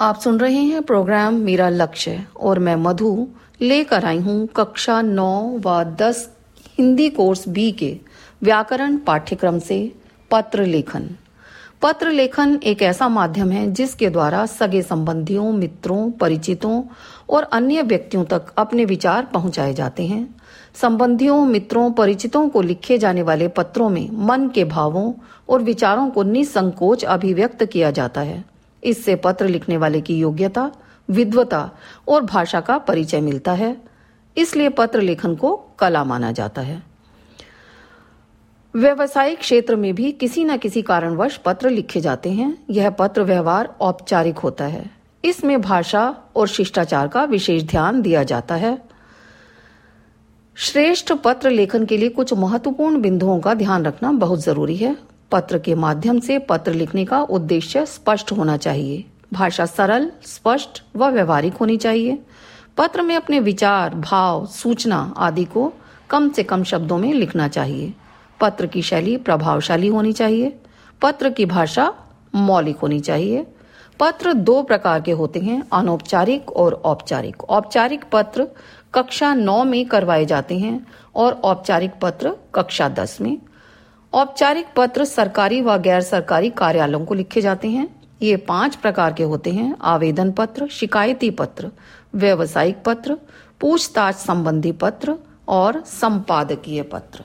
आप सुन रहे हैं प्रोग्राम मेरा लक्ष्य और मैं मधु लेकर आई हूँ कक्षा नौ व दस हिंदी कोर्स बी के व्याकरण पाठ्यक्रम से पत्र लेखन। पत्र लेखन एक ऐसा माध्यम है जिसके द्वारा सगे संबंधियों, मित्रों, परिचितों और अन्य व्यक्तियों तक अपने विचार पहुँचाए जाते हैं। संबंधियों, मित्रों, परिचितों को लिखे जाने वाले पत्रों में मन के भावों और विचारों को निसंकोच अभिव्यक्त किया जाता है। इससे पत्र लिखने वाले की योग्यता, विद्वता और भाषा का परिचय मिलता है। इसलिए पत्र लेखन को कला माना जाता है। व्यवसायिक क्षेत्र में भी किसी न किसी कारणवश पत्र लिखे जाते हैं। यह पत्र व्यवहार औपचारिक होता है। इसमें भाषा और शिष्टाचार का विशेष ध्यान दिया जाता है। श्रेष्ठ पत्र लेखन के लिए कुछ महत्वपूर्ण बिंदुओं का ध्यान रखना बहुत ज़रूरी है। पत्र के माध्यम से पत्र लिखने का उद्देश्य स्पष्ट होना चाहिए। भाषा सरल, स्पष्ट व व्यवहारिक होनी चाहिए। पत्र में अपने विचार, भाव, सूचना आदि को कम से कम शब्दों में लिखना चाहिए। पत्र की शैली प्रभावशाली होनी चाहिए। पत्र की भाषा मौलिक होनी चाहिए। पत्र दो प्रकार के होते हैं, अनौपचारिक और औपचारिक। औपचारिक पत्र कक्षा नौ में करवाए जाते हैं और औपचारिक पत्र कक्षा दस में। औपचारिक पत्र सरकारी व गैर सरकारी कार्यालयों को लिखे जाते हैं। ये पाँच प्रकार के होते हैं। आवेदन पत्र, शिकायती पत्र, व्यवसायिक पत्र, पूछताछ संबंधी पत्र और संपादकीय पत्र।